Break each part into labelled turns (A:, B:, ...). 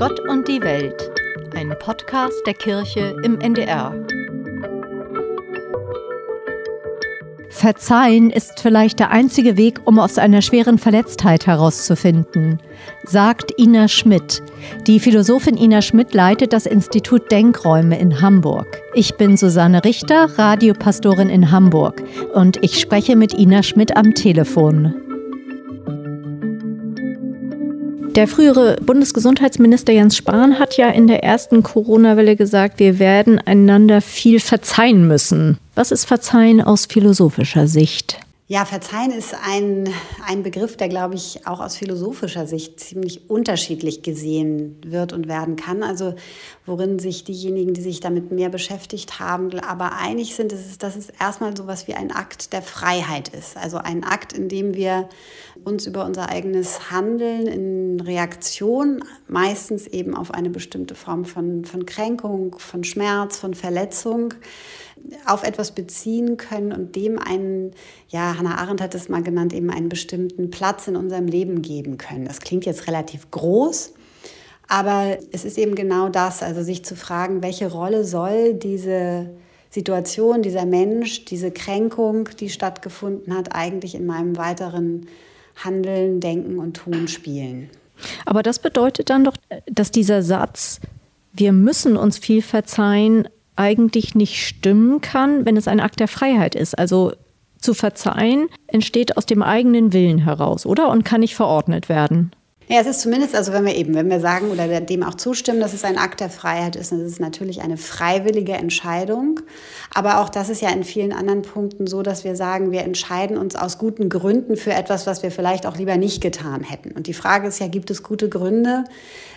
A: Gott und die Welt, ein Podcast der Kirche im NDR. Verzeihen ist vielleicht der einzige Weg, um aus einer schweren Verletztheit herauszufinden, sagt Ina Schmidt. Die Philosophin Ina Schmidt leitet das Institut Denkräume in Hamburg. Ich bin Susanne Richter, Radiopastorin in Hamburg und ich spreche mit Ina Schmidt am Telefon. Der frühere Bundesgesundheitsminister Jens Spahn hat ja in der ersten Corona-Welle gesagt, wir werden einander viel verzeihen müssen. Was ist Verzeihen aus philosophischer Sicht?
B: Ja, Verzeihen ist ein, ein Begriff, der, glaube ich, auch aus philosophischer Sicht ziemlich unterschiedlich gesehen wird und werden kann. Also worin sich diejenigen, die sich damit mehr beschäftigt haben, aber einig sind, ist, dass es erstmal so etwas wie ein Akt der Freiheit ist. Also ein Akt, in dem wir uns über unser eigenes Handeln in Reaktion, meistens eben auf eine bestimmte Form von, von Kränkung, von Schmerz, von Verletzung, auf etwas beziehen können und dem einen, ja, Hannah Arendt hat es mal genannt, eben einen bestimmten Platz in unserem Leben geben können. Das klingt jetzt relativ groß, aber es ist eben genau das, also sich zu fragen, welche Rolle soll diese Situation, dieser Mensch, diese Kränkung, die stattgefunden hat, eigentlich in meinem weiteren Handeln, Denken und Tun spielen.
A: Aber das bedeutet dann doch, dass dieser Satz, wir müssen uns viel verzeihen, eigentlich nicht stimmen kann, wenn es ein Akt der Freiheit ist. Also zu verzeihen entsteht aus dem eigenen Willen heraus, oder? Und kann nicht verordnet werden.
B: Ja, es ist zumindest, also wenn wir eben, wenn wir sagen oder dem auch zustimmen, dass es ein Akt der Freiheit ist, dann ist es natürlich eine freiwillige Entscheidung. Aber auch das ist ja in vielen anderen Punkten so, dass wir sagen, wir entscheiden uns aus guten Gründen für etwas, was wir vielleicht auch lieber nicht getan hätten. Und die Frage ist ja, gibt es gute Gründe,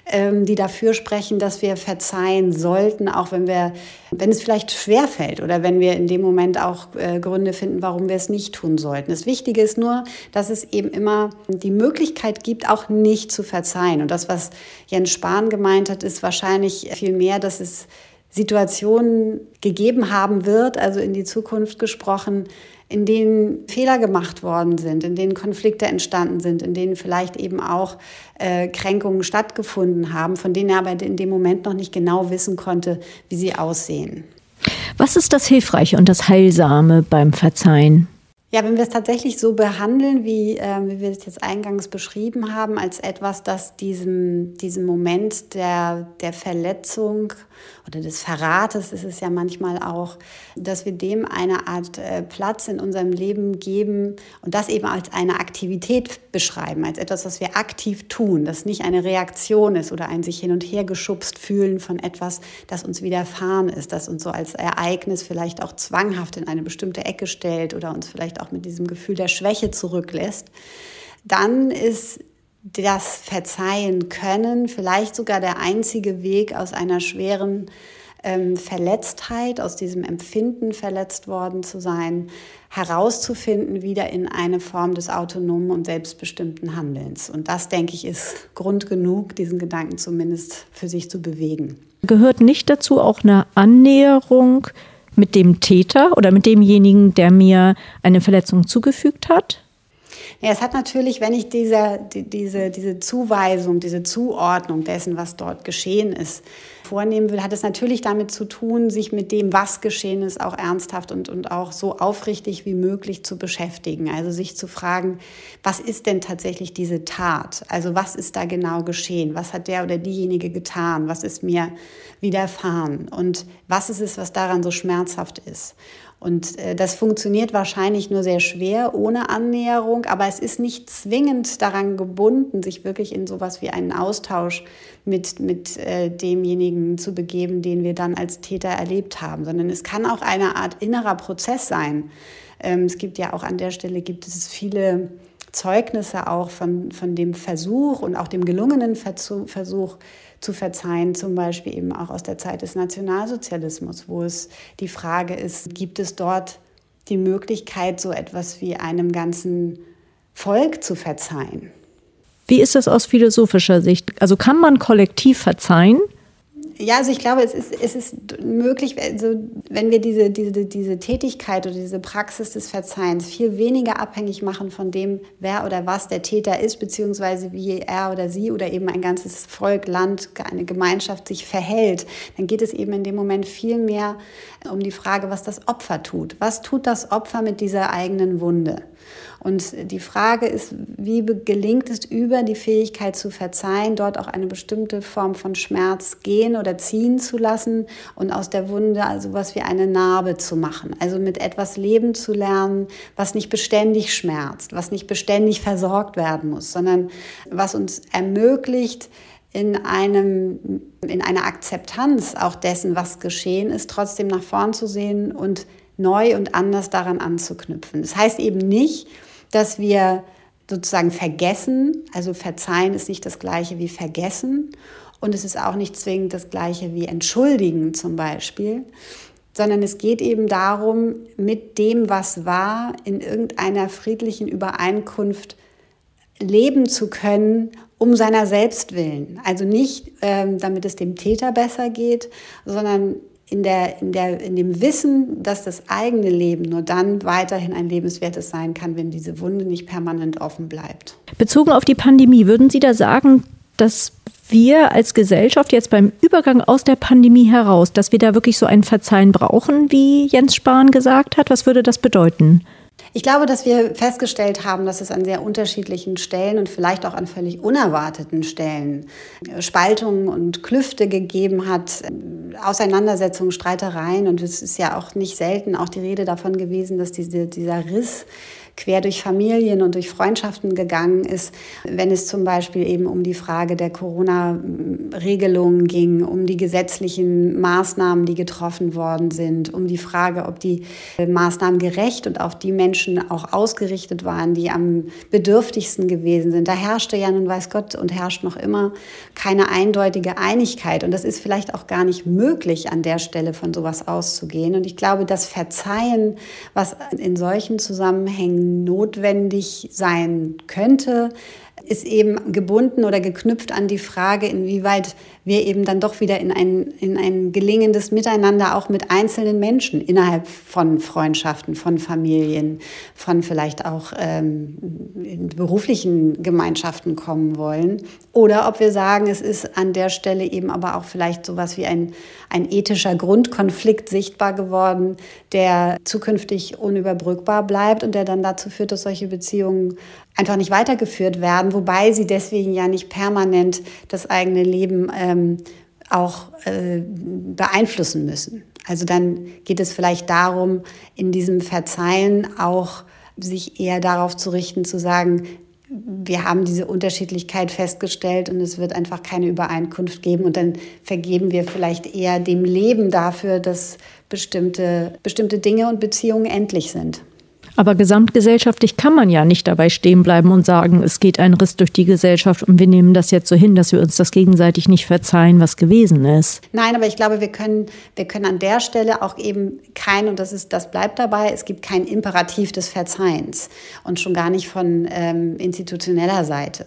B: ähm, die dafür sprechen, dass wir verzeihen sollten, auch wenn wir, wenn es vielleicht schwer fällt oder wenn wir in dem Moment auch äh, Gründe finden, warum wir es nicht tun sollten. Das Wichtige ist nur, dass es eben immer die Möglichkeit gibt, auch nicht zu verzeihen. Und das, was Jens Spahn gemeint hat, ist wahrscheinlich viel mehr, dass es Situationen gegeben haben wird, also in die Zukunft gesprochen, in denen Fehler gemacht worden sind, in denen Konflikte entstanden sind, in denen vielleicht eben auch äh, Kränkungen stattgefunden haben, von denen er aber in dem Moment noch nicht genau wissen konnte, wie sie aussehen.
A: Was ist das Hilfreiche und das Heilsame beim Verzeihen?
B: Ja, wenn wir es tatsächlich so behandeln, wie, äh, wie wir es jetzt eingangs beschrieben haben, als etwas, das diesem, diesem Moment der, der Verletzung oder des Verrates ist es ja manchmal auch, dass wir dem eine Art äh, Platz in unserem Leben geben und das eben als eine Aktivität beschreiben, als etwas, was wir aktiv tun, das nicht eine Reaktion ist oder ein sich hin und her geschubst fühlen von etwas, das uns widerfahren ist, das uns so als Ereignis vielleicht auch zwanghaft in eine bestimmte Ecke stellt oder uns vielleicht auch mit diesem Gefühl der Schwäche zurücklässt, dann ist das Verzeihen können vielleicht sogar der einzige Weg aus einer schweren ähm, Verletztheit, aus diesem Empfinden verletzt worden zu sein, herauszufinden wieder in eine Form des autonomen und selbstbestimmten Handelns. Und das, denke ich, ist Grund genug, diesen Gedanken zumindest für sich zu bewegen.
A: Gehört nicht dazu auch eine Annäherung mit dem Täter oder mit demjenigen, der mir eine Verletzung zugefügt hat?
B: Ja, es hat natürlich, wenn ich diese, diese, diese Zuweisung, diese Zuordnung dessen, was dort geschehen ist, vornehmen will, hat es natürlich damit zu tun, sich mit dem, was geschehen ist, auch ernsthaft und, und auch so aufrichtig wie möglich zu beschäftigen. Also sich zu fragen, was ist denn tatsächlich diese Tat? Also was ist da genau geschehen? Was hat der oder diejenige getan? Was ist mir widerfahren? Und was ist es, was daran so schmerzhaft ist? Und äh, das funktioniert wahrscheinlich nur sehr schwer ohne Annäherung, aber es ist nicht zwingend daran gebunden, sich wirklich in sowas wie einen Austausch mit, mit äh, demjenigen zu begeben, den wir dann als Täter erlebt haben, sondern es kann auch eine Art innerer Prozess sein. Ähm, es gibt ja auch an der Stelle gibt es viele Zeugnisse auch von, von dem Versuch und auch dem gelungenen Versuch zu verzeihen, zum Beispiel eben auch aus der Zeit des Nationalsozialismus, wo es die Frage ist, gibt es dort die Möglichkeit, so etwas wie einem ganzen Volk zu verzeihen?
A: Wie ist das aus philosophischer Sicht? Also kann man kollektiv verzeihen?
B: Ja, also ich glaube, es ist, es ist möglich, also wenn wir diese, diese, diese Tätigkeit oder diese Praxis des Verzeihens viel weniger abhängig machen von dem, wer oder was der Täter ist, beziehungsweise wie er oder sie oder eben ein ganzes Volk, Land, eine Gemeinschaft sich verhält, dann geht es eben in dem Moment viel mehr um die Frage, was das Opfer tut. Was tut das Opfer mit dieser eigenen Wunde? Und die Frage ist, wie gelingt es über die Fähigkeit zu verzeihen, dort auch eine bestimmte Form von Schmerz gehen oder ziehen zu lassen und aus der Wunde also was wie eine Narbe zu machen. Also mit etwas leben zu lernen, was nicht beständig schmerzt, was nicht beständig versorgt werden muss, sondern was uns ermöglicht, in, einem, in einer Akzeptanz auch dessen, was geschehen ist, trotzdem nach vorn zu sehen und neu und anders daran anzuknüpfen. Das heißt eben nicht, dass wir sozusagen vergessen, also verzeihen ist nicht das gleiche wie vergessen und es ist auch nicht zwingend das gleiche wie entschuldigen zum Beispiel, sondern es geht eben darum, mit dem, was war, in irgendeiner friedlichen Übereinkunft leben zu können, um seiner selbst willen. Also nicht, ähm, damit es dem Täter besser geht, sondern in, der, in, der, in dem Wissen, dass das eigene Leben nur dann weiterhin ein lebenswertes sein kann, wenn diese Wunde nicht permanent offen bleibt.
A: Bezogen auf die Pandemie, würden Sie da sagen, dass wir als Gesellschaft jetzt beim Übergang aus der Pandemie heraus, dass wir da wirklich so ein Verzeihen brauchen, wie Jens Spahn gesagt hat? Was würde das bedeuten?
B: Ich glaube, dass wir festgestellt haben, dass es an sehr unterschiedlichen Stellen und vielleicht auch an völlig unerwarteten Stellen Spaltungen und Klüfte gegeben hat, Auseinandersetzungen, Streitereien. Und es ist ja auch nicht selten auch die Rede davon gewesen, dass diese, dieser Riss quer durch Familien und durch Freundschaften gegangen ist, wenn es zum Beispiel eben um die Frage der Corona-Regelungen ging, um die gesetzlichen Maßnahmen, die getroffen worden sind, um die Frage, ob die Maßnahmen gerecht und auf die Menschen auch ausgerichtet waren, die am bedürftigsten gewesen sind. Da herrschte ja nun weiß Gott und herrscht noch immer keine eindeutige Einigkeit. Und das ist vielleicht auch gar nicht möglich, an der Stelle von sowas auszugehen. Und ich glaube, das Verzeihen, was in solchen Zusammenhängen notwendig sein könnte, ist eben gebunden oder geknüpft an die Frage, inwieweit wir eben dann doch wieder in ein, in ein gelingendes Miteinander auch mit einzelnen Menschen innerhalb von Freundschaften, von Familien, von vielleicht auch ähm, beruflichen Gemeinschaften kommen wollen. Oder ob wir sagen, es ist an der Stelle eben aber auch vielleicht sowas wie ein, ein ethischer Grundkonflikt sichtbar geworden, der zukünftig unüberbrückbar bleibt und der dann dazu führt, dass solche Beziehungen einfach nicht weitergeführt werden, wobei sie deswegen ja nicht permanent das eigene Leben ähm, auch äh, beeinflussen müssen. Also dann geht es vielleicht darum, in diesem Verzeihen auch sich eher darauf zu richten, zu sagen, wir haben diese Unterschiedlichkeit festgestellt und es wird einfach keine Übereinkunft geben und dann vergeben wir vielleicht eher dem Leben dafür, dass bestimmte, bestimmte Dinge und Beziehungen endlich sind.
A: Aber gesamtgesellschaftlich kann man ja nicht dabei stehen bleiben und sagen, es geht ein Riss durch die Gesellschaft und wir nehmen das jetzt so hin, dass wir uns das gegenseitig nicht verzeihen, was gewesen ist.
B: Nein, aber ich glaube, wir können, wir können an der Stelle auch eben kein, und das, ist, das bleibt dabei, es gibt kein Imperativ des Verzeihens und schon gar nicht von ähm, institutioneller Seite.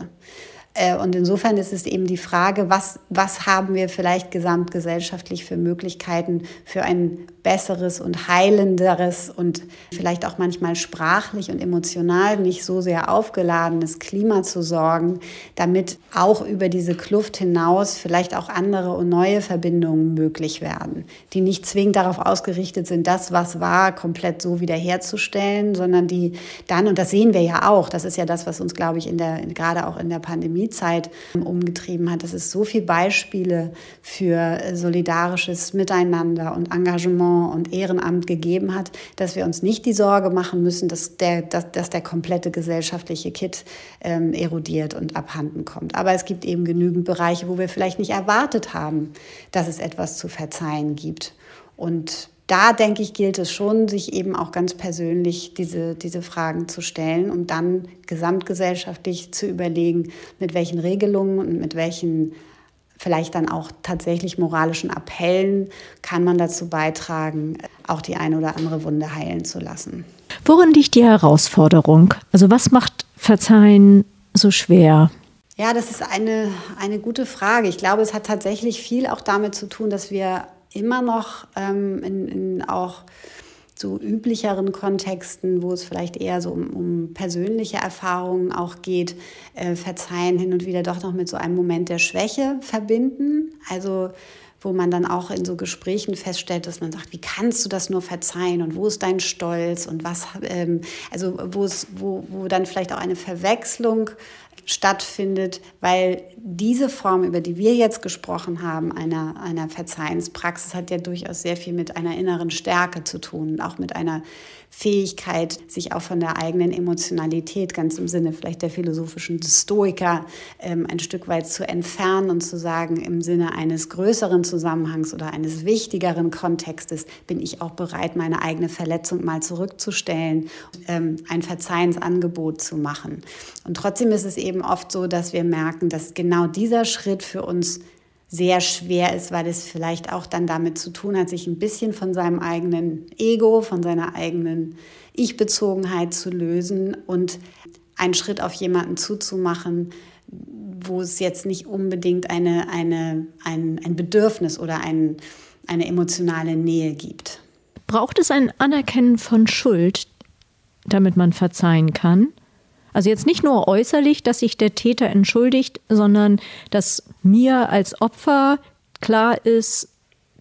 B: Äh, und insofern ist es eben die Frage, was, was haben wir vielleicht gesamtgesellschaftlich für Möglichkeiten für ein besseres und heilenderes und vielleicht auch manchmal sprachlich und emotional nicht so sehr aufgeladenes Klima zu sorgen, damit auch über diese Kluft hinaus vielleicht auch andere und neue Verbindungen möglich werden, die nicht zwingend darauf ausgerichtet sind, das, was war, komplett so wiederherzustellen, sondern die dann, und das sehen wir ja auch, das ist ja das, was uns, glaube ich, in der, gerade auch in der Pandemiezeit umgetrieben hat, dass es so viele Beispiele für solidarisches Miteinander und Engagement und Ehrenamt gegeben hat, dass wir uns nicht die Sorge machen müssen, dass der, dass, dass der komplette gesellschaftliche Kit ähm, erodiert und abhanden kommt. Aber es gibt eben genügend Bereiche, wo wir vielleicht nicht erwartet haben, dass es etwas zu verzeihen gibt. Und da denke ich, gilt es schon, sich eben auch ganz persönlich diese, diese Fragen zu stellen und dann gesamtgesellschaftlich zu überlegen, mit welchen Regelungen und mit welchen vielleicht dann auch tatsächlich moralischen Appellen kann man dazu beitragen, auch die eine oder andere Wunde heilen zu lassen.
A: Worin liegt die Herausforderung? Also was macht Verzeihen so schwer?
B: Ja, das ist eine, eine gute Frage. Ich glaube, es hat tatsächlich viel auch damit zu tun, dass wir immer noch ähm, in, in auch so üblicheren Kontexten, wo es vielleicht eher so um, um persönliche Erfahrungen auch geht, äh, Verzeihen hin und wieder doch noch mit so einem Moment der Schwäche verbinden. Also wo man dann auch in so Gesprächen feststellt, dass man sagt, wie kannst du das nur verzeihen und wo ist dein Stolz und was, ähm, also wo, es, wo, wo dann vielleicht auch eine Verwechslung stattfindet, weil diese Form, über die wir jetzt gesprochen haben, einer, einer Verzeihenspraxis, hat ja durchaus sehr viel mit einer inneren Stärke zu tun, auch mit einer Fähigkeit, sich auch von der eigenen Emotionalität, ganz im Sinne vielleicht der philosophischen Stoiker, ähm, ein Stück weit zu entfernen und zu sagen, im Sinne eines größeren Zusammenhangs oder eines wichtigeren Kontextes bin ich auch bereit, meine eigene Verletzung mal zurückzustellen, ähm, ein Verzeihensangebot zu machen. Und trotzdem ist es eben oft so, dass wir merken, dass genau dieser Schritt für uns sehr schwer ist, weil es vielleicht auch dann damit zu tun hat, sich ein bisschen von seinem eigenen Ego, von seiner eigenen Ich-Bezogenheit zu lösen und einen Schritt auf jemanden zuzumachen, wo es jetzt nicht unbedingt eine, eine, ein, ein Bedürfnis oder ein, eine emotionale Nähe gibt.
A: Braucht es ein Anerkennen von Schuld, damit man verzeihen kann? Also jetzt nicht nur äußerlich, dass sich der Täter entschuldigt, sondern dass mir als Opfer klar ist,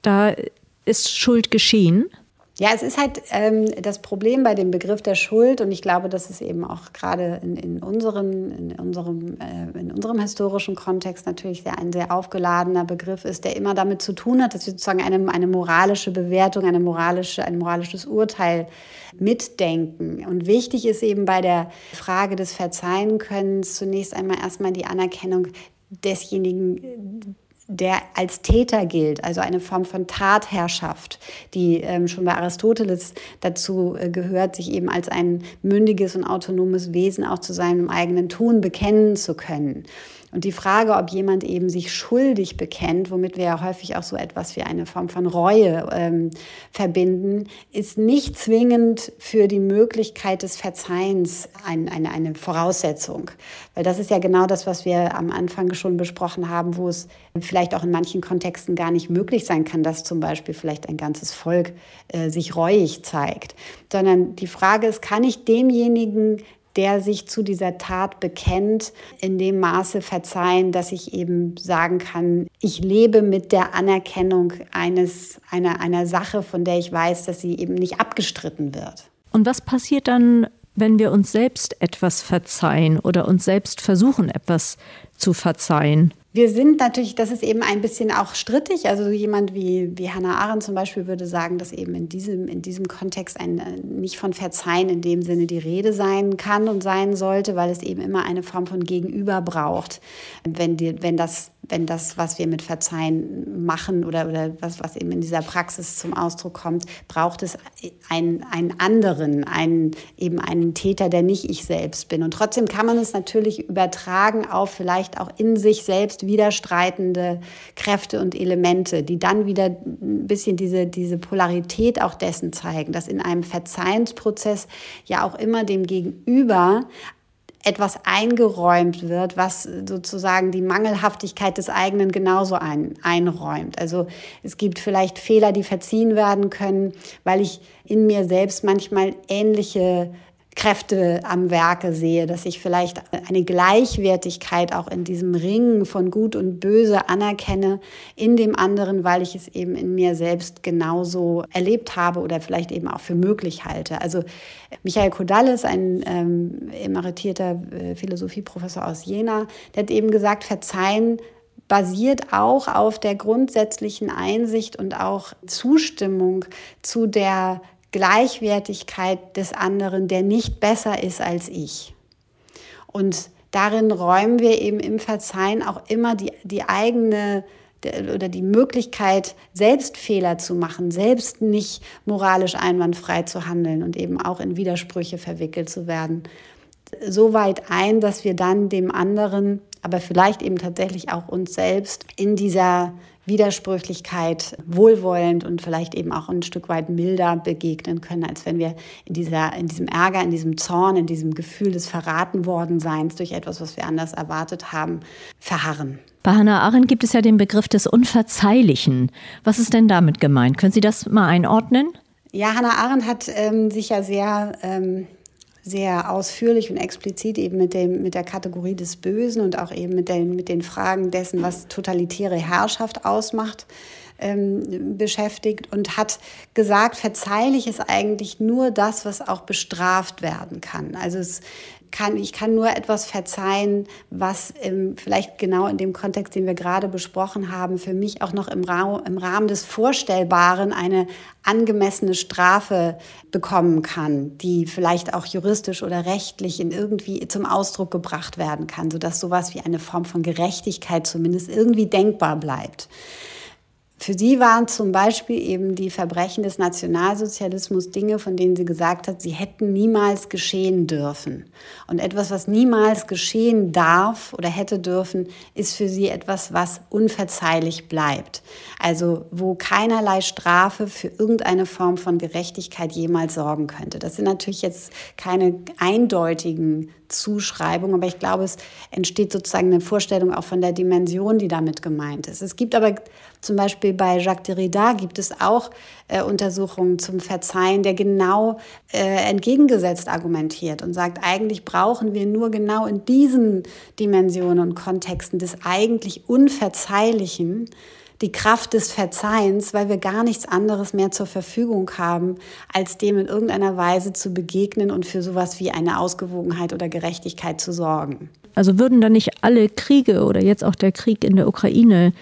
A: da ist Schuld geschehen.
B: Ja, es ist halt ähm, das Problem bei dem Begriff der Schuld und ich glaube, dass es eben auch gerade in, in, unseren, in, unserem, äh, in unserem historischen Kontext natürlich sehr, ein sehr aufgeladener Begriff ist, der immer damit zu tun hat, dass wir sozusagen eine, eine moralische Bewertung, eine moralische, ein moralisches Urteil mitdenken. Und wichtig ist eben bei der Frage des Verzeihenkönnens zunächst einmal erstmal die Anerkennung desjenigen, der als Täter gilt, also eine Form von Tatherrschaft, die ähm, schon bei Aristoteles dazu äh, gehört, sich eben als ein mündiges und autonomes Wesen auch zu seinem eigenen Tun bekennen zu können. Und die Frage, ob jemand eben sich schuldig bekennt, womit wir ja häufig auch so etwas wie eine Form von Reue ähm, verbinden, ist nicht zwingend für die Möglichkeit des Verzeihens ein, eine, eine Voraussetzung. Weil das ist ja genau das, was wir am Anfang schon besprochen haben, wo es vielleicht auch in manchen Kontexten gar nicht möglich sein kann, dass zum Beispiel vielleicht ein ganzes Volk äh, sich reuig zeigt. Sondern die Frage ist, kann ich demjenigen der sich zu dieser Tat bekennt, in dem Maße verzeihen, dass ich eben sagen kann, ich lebe mit der Anerkennung eines, einer, einer Sache, von der ich weiß, dass sie eben nicht abgestritten wird.
A: Und was passiert dann, wenn wir uns selbst etwas verzeihen oder uns selbst versuchen, etwas zu verzeihen?
B: Wir sind natürlich, das ist eben ein bisschen auch strittig. Also jemand wie, wie Hannah Arendt zum Beispiel würde sagen, dass eben in diesem, in diesem Kontext ein, äh, nicht von Verzeihen in dem Sinne die Rede sein kann und sein sollte, weil es eben immer eine Form von Gegenüber braucht. Wenn, die, wenn das wenn das, was wir mit Verzeihen machen oder, oder was, was eben in dieser Praxis zum Ausdruck kommt, braucht es einen, einen anderen, einen, eben einen Täter, der nicht ich selbst bin. Und trotzdem kann man es natürlich übertragen auf vielleicht auch in sich selbst widerstreitende Kräfte und Elemente, die dann wieder ein bisschen diese, diese Polarität auch dessen zeigen, dass in einem Verzeihensprozess ja auch immer dem Gegenüber etwas eingeräumt wird, was sozusagen die Mangelhaftigkeit des eigenen genauso ein, einräumt. Also es gibt vielleicht Fehler, die verziehen werden können, weil ich in mir selbst manchmal ähnliche Kräfte am Werke sehe, dass ich vielleicht eine Gleichwertigkeit auch in diesem Ringen von Gut und Böse anerkenne in dem anderen, weil ich es eben in mir selbst genauso erlebt habe oder vielleicht eben auch für möglich halte. Also Michael Kodallis, ein ähm, emeritierter äh, Philosophieprofessor aus Jena, der hat eben gesagt, Verzeihen basiert auch auf der grundsätzlichen Einsicht und auch Zustimmung zu der Gleichwertigkeit des anderen, der nicht besser ist als ich. Und darin räumen wir eben im Verzeihen auch immer die, die eigene oder die Möglichkeit, selbst Fehler zu machen, selbst nicht moralisch einwandfrei zu handeln und eben auch in Widersprüche verwickelt zu werden, so weit ein, dass wir dann dem anderen aber vielleicht eben tatsächlich auch uns selbst in dieser Widersprüchlichkeit wohlwollend und vielleicht eben auch ein Stück weit milder begegnen können, als wenn wir in, dieser, in diesem Ärger, in diesem Zorn, in diesem Gefühl des verraten worden Seins durch etwas, was wir anders erwartet haben, verharren.
A: Bei Hannah Arendt gibt es ja den Begriff des Unverzeihlichen. Was ist denn damit gemeint? Können Sie das mal einordnen?
B: Ja, Hannah Arendt hat ähm, sich ja sehr ähm, sehr ausführlich und explizit eben mit, dem, mit der Kategorie des Bösen und auch eben mit den, mit den Fragen dessen, was totalitäre Herrschaft ausmacht, ähm, beschäftigt und hat gesagt, verzeihlich ist eigentlich nur das, was auch bestraft werden kann. Also es kann, ich kann nur etwas verzeihen, was im, vielleicht genau in dem Kontext, den wir gerade besprochen haben, für mich auch noch im, Ra im Rahmen des Vorstellbaren eine angemessene Strafe bekommen kann, die vielleicht auch juristisch oder rechtlich in irgendwie zum Ausdruck gebracht werden kann, sodass sowas wie eine Form von Gerechtigkeit zumindest irgendwie denkbar bleibt. Für sie waren zum Beispiel eben die Verbrechen des Nationalsozialismus Dinge, von denen sie gesagt hat, sie hätten niemals geschehen dürfen. Und etwas, was niemals geschehen darf oder hätte dürfen, ist für sie etwas, was unverzeihlich bleibt. Also wo keinerlei Strafe für irgendeine Form von Gerechtigkeit jemals sorgen könnte. Das sind natürlich jetzt keine eindeutigen Zuschreibung, aber ich glaube, es entsteht sozusagen eine Vorstellung auch von der Dimension, die damit gemeint ist. Es gibt aber zum Beispiel bei Jacques Derrida gibt es auch äh, Untersuchungen zum Verzeihen, der genau äh, entgegengesetzt argumentiert und sagt, eigentlich brauchen wir nur genau in diesen Dimensionen und Kontexten des eigentlich Unverzeihlichen die Kraft des Verzeihens, weil wir gar nichts anderes mehr zur Verfügung haben, als dem in irgendeiner Weise zu begegnen und für sowas wie eine Ausgewogenheit oder Gerechtigkeit zu sorgen.
A: Also würden dann nicht alle Kriege oder jetzt auch der Krieg in der Ukraine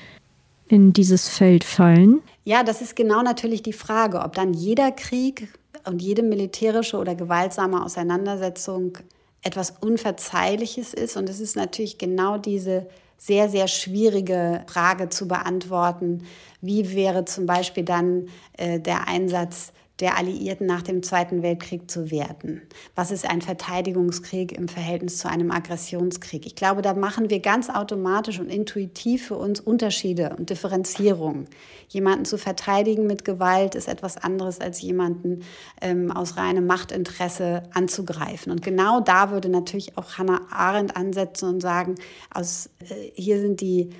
A: in dieses Feld fallen?
B: Ja, das ist genau natürlich die Frage, ob dann jeder Krieg und jede militärische oder gewaltsame Auseinandersetzung etwas Unverzeihliches ist. Und es ist natürlich genau diese sehr, sehr schwierige Frage zu beantworten. Wie wäre zum Beispiel dann äh, der Einsatz der Alliierten nach dem Zweiten Weltkrieg zu werten. Was ist ein Verteidigungskrieg im Verhältnis zu einem Aggressionskrieg? Ich glaube, da machen wir ganz automatisch und intuitiv für uns Unterschiede und Differenzierungen. Jemanden zu verteidigen mit Gewalt ist etwas anderes als jemanden ähm, aus reinem Machtinteresse anzugreifen. Und genau da würde natürlich auch Hannah Arendt ansetzen und sagen, aus, äh, hier sind die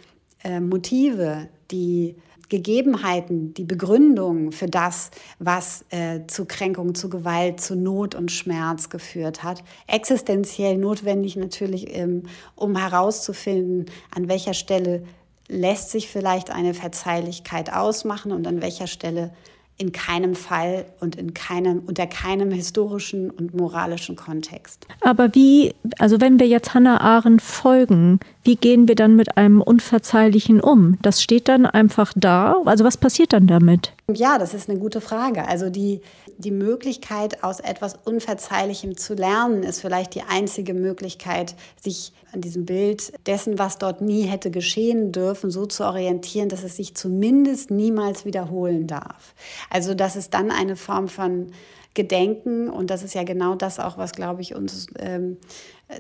B: äh, Motive, die Gegebenheiten, die Begründung für das, was äh, zu Kränkung, zu Gewalt, zu Not und Schmerz geführt hat, existenziell notwendig natürlich, ähm, um herauszufinden, an welcher Stelle lässt sich vielleicht eine Verzeihlichkeit ausmachen und an welcher Stelle in keinem Fall und in keinem, unter keinem historischen und moralischen Kontext.
A: Aber wie, also wenn wir jetzt Hannah Arendt folgen, wie gehen wir dann mit einem Unverzeihlichen um? Das steht dann einfach da. Also was passiert dann damit?
B: Ja, das ist eine gute Frage. Also die, die Möglichkeit, aus etwas Unverzeihlichem zu lernen, ist vielleicht die einzige Möglichkeit, sich an diesem Bild dessen, was dort nie hätte geschehen dürfen, so zu orientieren, dass es sich zumindest niemals wiederholen darf. Also dass es dann eine Form von Gedenken und das ist ja genau das auch, was, glaube ich, uns ähm,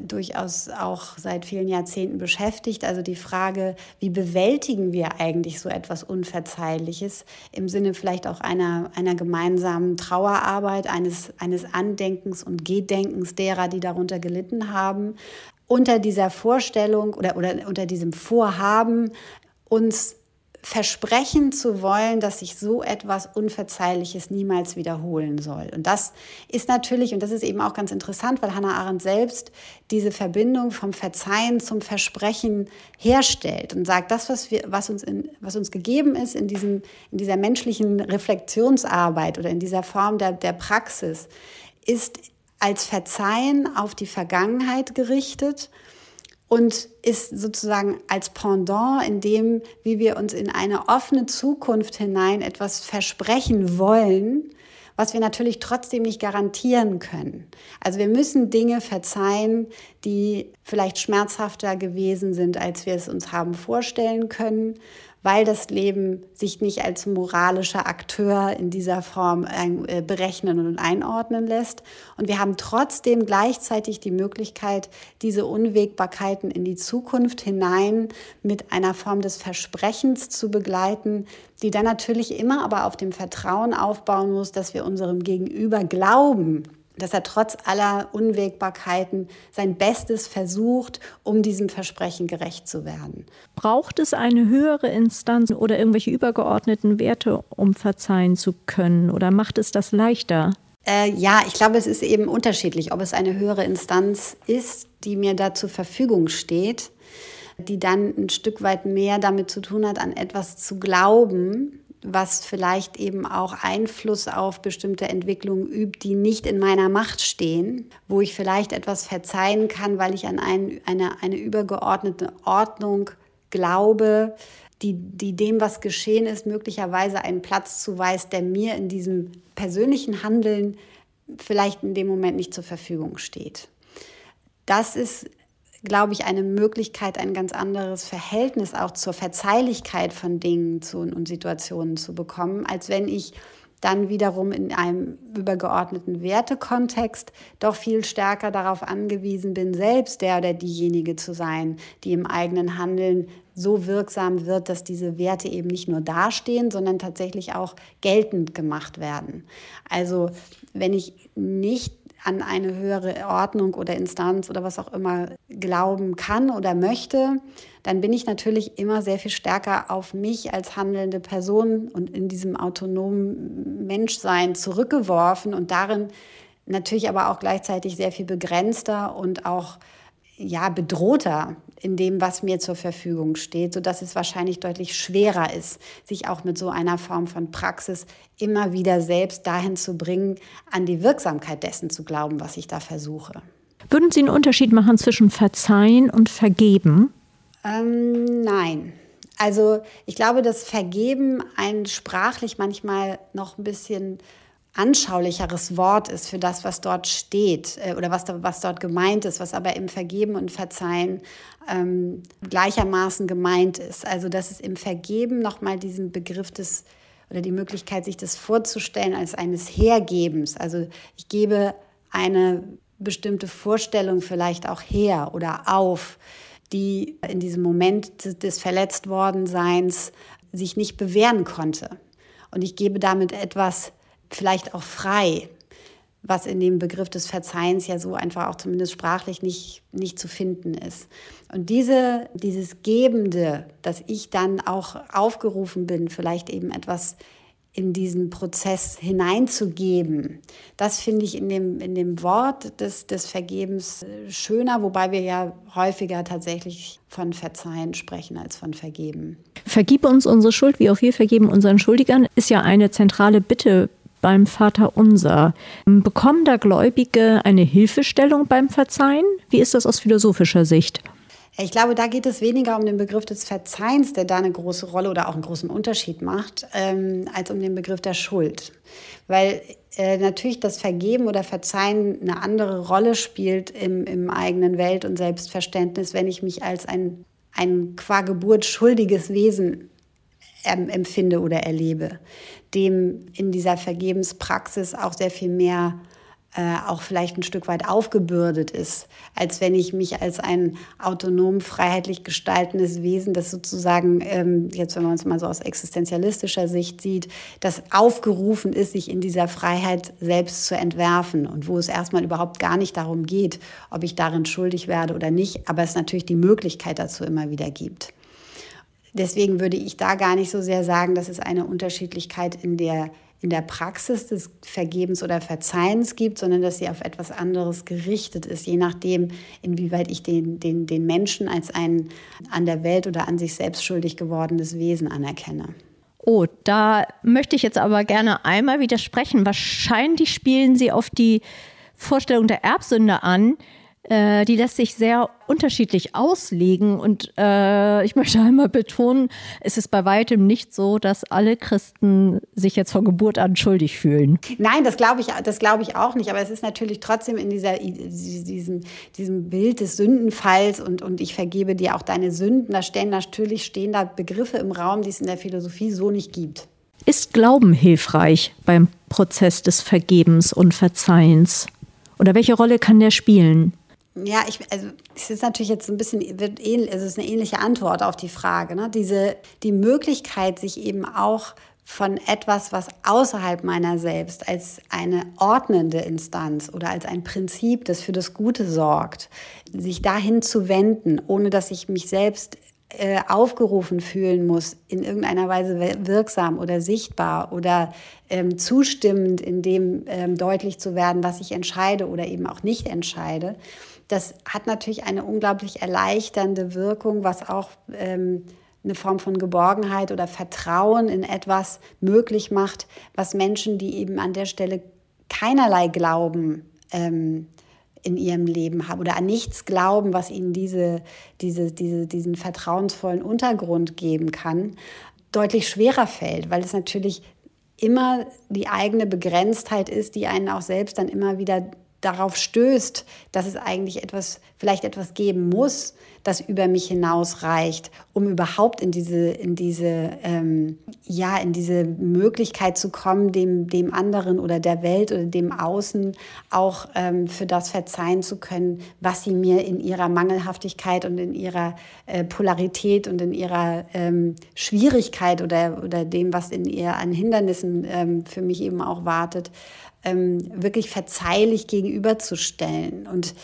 B: durchaus auch seit vielen Jahrzehnten beschäftigt. Also die Frage, wie bewältigen wir eigentlich so etwas Unverzeihliches im Sinne vielleicht auch einer, einer gemeinsamen Trauerarbeit, eines, eines Andenkens und Gedenkens derer, die darunter gelitten haben unter dieser Vorstellung oder, oder unter diesem Vorhaben, uns versprechen zu wollen, dass sich so etwas Unverzeihliches niemals wiederholen soll. Und das ist natürlich, und das ist eben auch ganz interessant, weil Hannah Arendt selbst diese Verbindung vom Verzeihen zum Versprechen herstellt und sagt, das, was, wir, was, uns, in, was uns gegeben ist in, diesem, in dieser menschlichen Reflexionsarbeit oder in dieser Form der, der Praxis, ist als Verzeihen auf die Vergangenheit gerichtet und ist sozusagen als Pendant in dem, wie wir uns in eine offene Zukunft hinein etwas versprechen wollen, was wir natürlich trotzdem nicht garantieren können. Also wir müssen Dinge verzeihen, die vielleicht schmerzhafter gewesen sind, als wir es uns haben vorstellen können, weil das Leben sich nicht als moralischer Akteur in dieser Form äh, berechnen und einordnen lässt. Und wir haben trotzdem gleichzeitig die Möglichkeit, diese Unwägbarkeiten in die Zukunft hinein mit einer Form des Versprechens zu begleiten, die dann natürlich immer aber auf dem Vertrauen aufbauen muss, dass wir unserem Gegenüber glauben, dass er trotz aller Unwägbarkeiten sein Bestes versucht, um diesem Versprechen gerecht zu werden.
A: Braucht es eine höhere Instanz oder irgendwelche übergeordneten Werte, um verzeihen zu können? Oder macht es das leichter?
B: Äh, ja, ich glaube, es ist eben unterschiedlich, ob es eine höhere Instanz ist, die mir da zur Verfügung steht, die dann ein Stück weit mehr damit zu tun hat, an etwas zu glauben, was vielleicht eben auch Einfluss auf bestimmte Entwicklungen übt, die nicht in meiner Macht stehen, wo ich vielleicht etwas verzeihen kann, weil ich an ein, eine, eine übergeordnete Ordnung glaube, die, die dem, was geschehen ist, möglicherweise einen Platz zuweist, der mir in diesem persönlichen Handeln vielleicht in dem Moment nicht zur Verfügung steht. Das ist glaube ich, eine Möglichkeit, ein ganz anderes Verhältnis auch zur Verzeihlichkeit von Dingen zu, und Situationen zu bekommen, als wenn ich dann wiederum in einem übergeordneten Wertekontext doch viel stärker darauf angewiesen bin, selbst der oder diejenige zu sein, die im eigenen Handeln so wirksam wird, dass diese Werte eben nicht nur dastehen, sondern tatsächlich auch geltend gemacht werden. Also wenn ich nicht an eine höhere Ordnung oder Instanz oder was auch immer glauben kann oder möchte, dann bin ich natürlich immer sehr viel stärker auf mich als handelnde Person und in diesem autonomen Menschsein zurückgeworfen und darin natürlich aber auch gleichzeitig sehr viel begrenzter und auch ja, bedrohter in dem, was mir zur Verfügung steht, sodass es wahrscheinlich deutlich schwerer ist, sich auch mit so einer Form von Praxis immer wieder selbst dahin zu bringen, an die Wirksamkeit dessen zu glauben, was ich da versuche.
A: Würden Sie einen Unterschied machen zwischen Verzeihen und Vergeben?
B: Ähm, nein. Also ich glaube, dass Vergeben ein sprachlich manchmal noch ein bisschen anschaulicheres Wort ist für das, was dort steht äh, oder was, was dort gemeint ist, was aber im Vergeben und Verzeihen ähm, gleichermaßen gemeint ist. Also dass es im Vergeben nochmal diesen Begriff des oder die Möglichkeit, sich das vorzustellen als eines Hergebens. Also ich gebe eine bestimmte Vorstellung vielleicht auch her oder auf, die in diesem Moment des Verletztwordenseins sich nicht bewähren konnte. Und ich gebe damit etwas vielleicht auch frei, was in dem Begriff des Verzeihens ja so einfach auch zumindest sprachlich nicht, nicht zu finden ist. Und diese, dieses Gebende, dass ich dann auch aufgerufen bin, vielleicht eben etwas in diesen Prozess hineinzugeben. Das finde ich in dem, in dem Wort des, des Vergebens schöner, wobei wir ja häufiger tatsächlich von Verzeihen sprechen als von Vergeben.
A: Vergib uns unsere Schuld, wie auch wir vergeben unseren Schuldigern, ist ja eine zentrale Bitte beim Vater Unser. Bekommen da Gläubige eine Hilfestellung beim Verzeihen? Wie ist das aus philosophischer Sicht?
B: Ich glaube, da geht es weniger um den Begriff des Verzeihens, der da eine große Rolle oder auch einen großen Unterschied macht, ähm, als um den Begriff der Schuld. Weil äh, natürlich das Vergeben oder Verzeihen eine andere Rolle spielt im, im eigenen Welt- und Selbstverständnis, wenn ich mich als ein, ein qua Geburt schuldiges Wesen ähm, empfinde oder erlebe, dem in dieser Vergebenspraxis auch sehr viel mehr äh, auch vielleicht ein Stück weit aufgebürdet ist, als wenn ich mich als ein autonom, freiheitlich gestaltendes Wesen, das sozusagen, ähm, jetzt wenn man es mal so aus existenzialistischer Sicht sieht, das aufgerufen ist, sich in dieser Freiheit selbst zu entwerfen und wo es erstmal überhaupt gar nicht darum geht, ob ich darin schuldig werde oder nicht, aber es natürlich die Möglichkeit dazu immer wieder gibt. Deswegen würde ich da gar nicht so sehr sagen, dass es eine Unterschiedlichkeit in der, in der Praxis des Vergebens oder Verzeihens gibt, sondern dass sie auf etwas anderes gerichtet ist, je nachdem, inwieweit ich den, den, den Menschen als ein an der Welt oder an sich selbst schuldig gewordenes Wesen anerkenne.
A: Oh, da möchte ich jetzt aber gerne einmal widersprechen. Wahrscheinlich spielen Sie auf die Vorstellung der Erbsünde an, Äh, die lässt sich sehr unterschiedlich auslegen und äh, ich möchte einmal betonen, es ist bei weitem nicht so, dass alle Christen sich jetzt von Geburt an schuldig fühlen.
B: Nein, das glaube ich, das glaube ich auch nicht. Aber es ist natürlich trotzdem in dieser, diesem, diesem Bild des Sündenfalls und, und ich vergebe dir auch deine Sünden. Da stehen natürlich stehen da Begriffe im Raum, die es in der Philosophie so nicht gibt.
A: Ist Glauben hilfreich beim Prozess des Vergebens und Verzeihens? Oder welche Rolle kann der spielen?
B: Ja, ich, also es ist natürlich jetzt ein bisschen, wird ähnlich, also es ist eine ähnliche Antwort auf die Frage. Ne? Diese, die Möglichkeit, sich eben auch von etwas, was außerhalb meiner selbst als eine ordnende Instanz oder als ein Prinzip, das für das Gute sorgt, sich dahin zu wenden, ohne dass ich mich selbst äh, aufgerufen fühlen muss, in irgendeiner Weise wirksam oder sichtbar oder ähm, zustimmend in dem ähm, deutlich zu werden, was ich entscheide oder eben auch nicht entscheide das hat natürlich eine unglaublich erleichternde Wirkung, was auch ähm, eine Form von Geborgenheit oder Vertrauen in etwas möglich macht, was Menschen, die eben an der Stelle keinerlei Glauben ähm, in ihrem Leben haben oder an nichts glauben, was ihnen diese, diese, diese, diesen vertrauensvollen Untergrund geben kann, deutlich schwerer fällt, weil es natürlich immer die eigene Begrenztheit ist, die einen auch selbst dann immer wieder darauf stößt, dass es eigentlich etwas, vielleicht etwas geben muss, das über mich hinausreicht, um überhaupt in diese, in diese, ähm, ja, in diese Möglichkeit zu kommen, dem, dem anderen oder der Welt oder dem Außen auch ähm, für das verzeihen zu können, was sie mir in ihrer Mangelhaftigkeit und in ihrer äh, Polarität und in ihrer ähm, Schwierigkeit oder, oder dem, was in ihr an Hindernissen ähm, für mich eben auch wartet, ähm, wirklich verzeihlich gegenüberzustellen. Und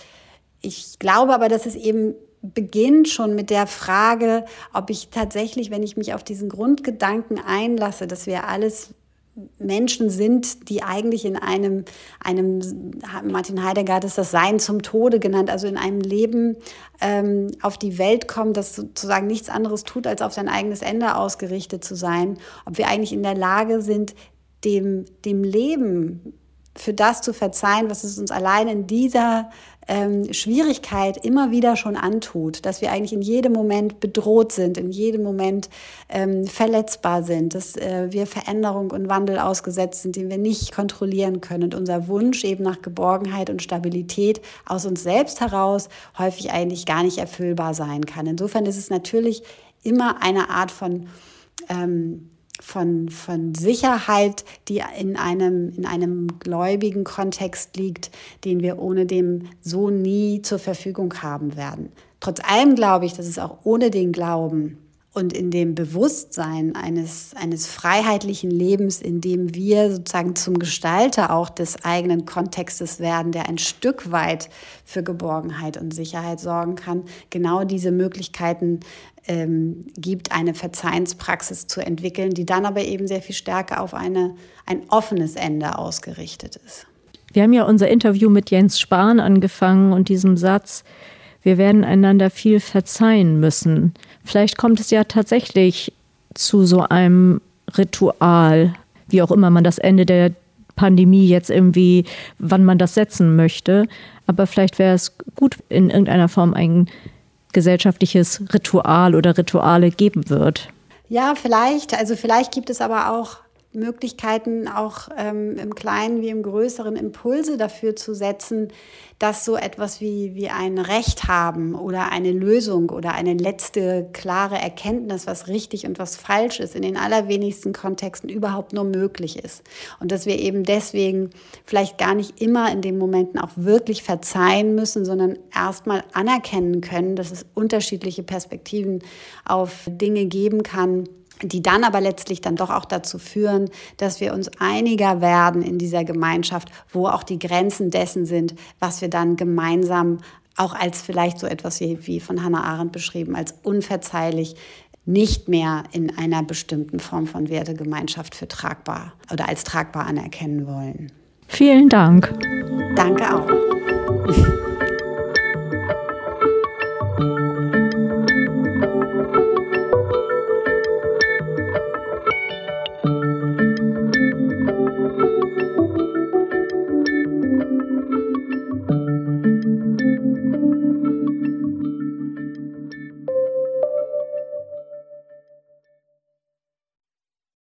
B: ich glaube aber, dass es eben beginnt schon mit der Frage, ob ich tatsächlich, wenn ich mich auf diesen Grundgedanken einlasse, dass wir alles Menschen sind, die eigentlich in einem, einem, Martin Heidegger hat es das Sein zum Tode genannt, also in einem Leben ähm, auf die Welt kommen, das sozusagen nichts anderes tut, als auf sein eigenes Ende ausgerichtet zu sein, ob wir eigentlich in der Lage sind, dem, dem Leben für das zu verzeihen, was es uns allein in dieser ähm, Schwierigkeit immer wieder schon antut, dass wir eigentlich in jedem Moment bedroht sind, in jedem Moment ähm, verletzbar sind, dass äh, wir Veränderung und Wandel ausgesetzt sind, den wir nicht kontrollieren können und unser Wunsch eben nach Geborgenheit und Stabilität aus uns selbst heraus häufig eigentlich gar nicht erfüllbar sein kann. Insofern ist es natürlich immer eine Art von ähm, von, von Sicherheit, die in einem, in einem gläubigen Kontext liegt, den wir ohne dem so nie zur Verfügung haben werden. Trotz allem glaube ich, dass es auch ohne den Glauben und in dem Bewusstsein eines, eines freiheitlichen Lebens, in dem wir sozusagen zum Gestalter auch des eigenen Kontextes werden, der ein Stück weit für Geborgenheit und Sicherheit sorgen kann, genau diese Möglichkeiten ähm, gibt, eine Verzeihenspraxis zu entwickeln, die dann aber eben sehr viel stärker auf eine, ein offenes Ende ausgerichtet ist.
A: Wir haben ja unser Interview mit Jens Spahn angefangen und diesem Satz, wir werden einander viel verzeihen müssen. Vielleicht kommt es ja tatsächlich zu so einem Ritual, wie auch immer man das Ende der Pandemie jetzt irgendwie, wann man das setzen möchte. Aber vielleicht wäre es gut, in irgendeiner Form ein gesellschaftliches Ritual oder Rituale geben wird.
B: Ja, vielleicht. Also vielleicht gibt es aber auch Möglichkeiten, auch ähm, im Kleinen wie im Größeren Impulse dafür zu setzen, dass so etwas wie, wie ein Recht haben oder eine Lösung oder eine letzte klare Erkenntnis, was richtig und was falsch ist, in den allerwenigsten Kontexten überhaupt nur möglich ist. Und dass wir eben deswegen vielleicht gar nicht immer in den Momenten auch wirklich verzeihen müssen, sondern erstmal anerkennen können, dass es unterschiedliche Perspektiven auf Dinge geben kann die dann aber letztlich dann doch auch dazu führen, dass wir uns einiger werden in dieser Gemeinschaft, wo auch die Grenzen dessen sind, was wir dann gemeinsam auch als vielleicht so etwas wie, wie von Hannah Arendt beschrieben, als unverzeihlich nicht mehr in einer bestimmten Form von Wertegemeinschaft für tragbar oder als tragbar anerkennen wollen.
A: Vielen Dank.
B: Danke auch.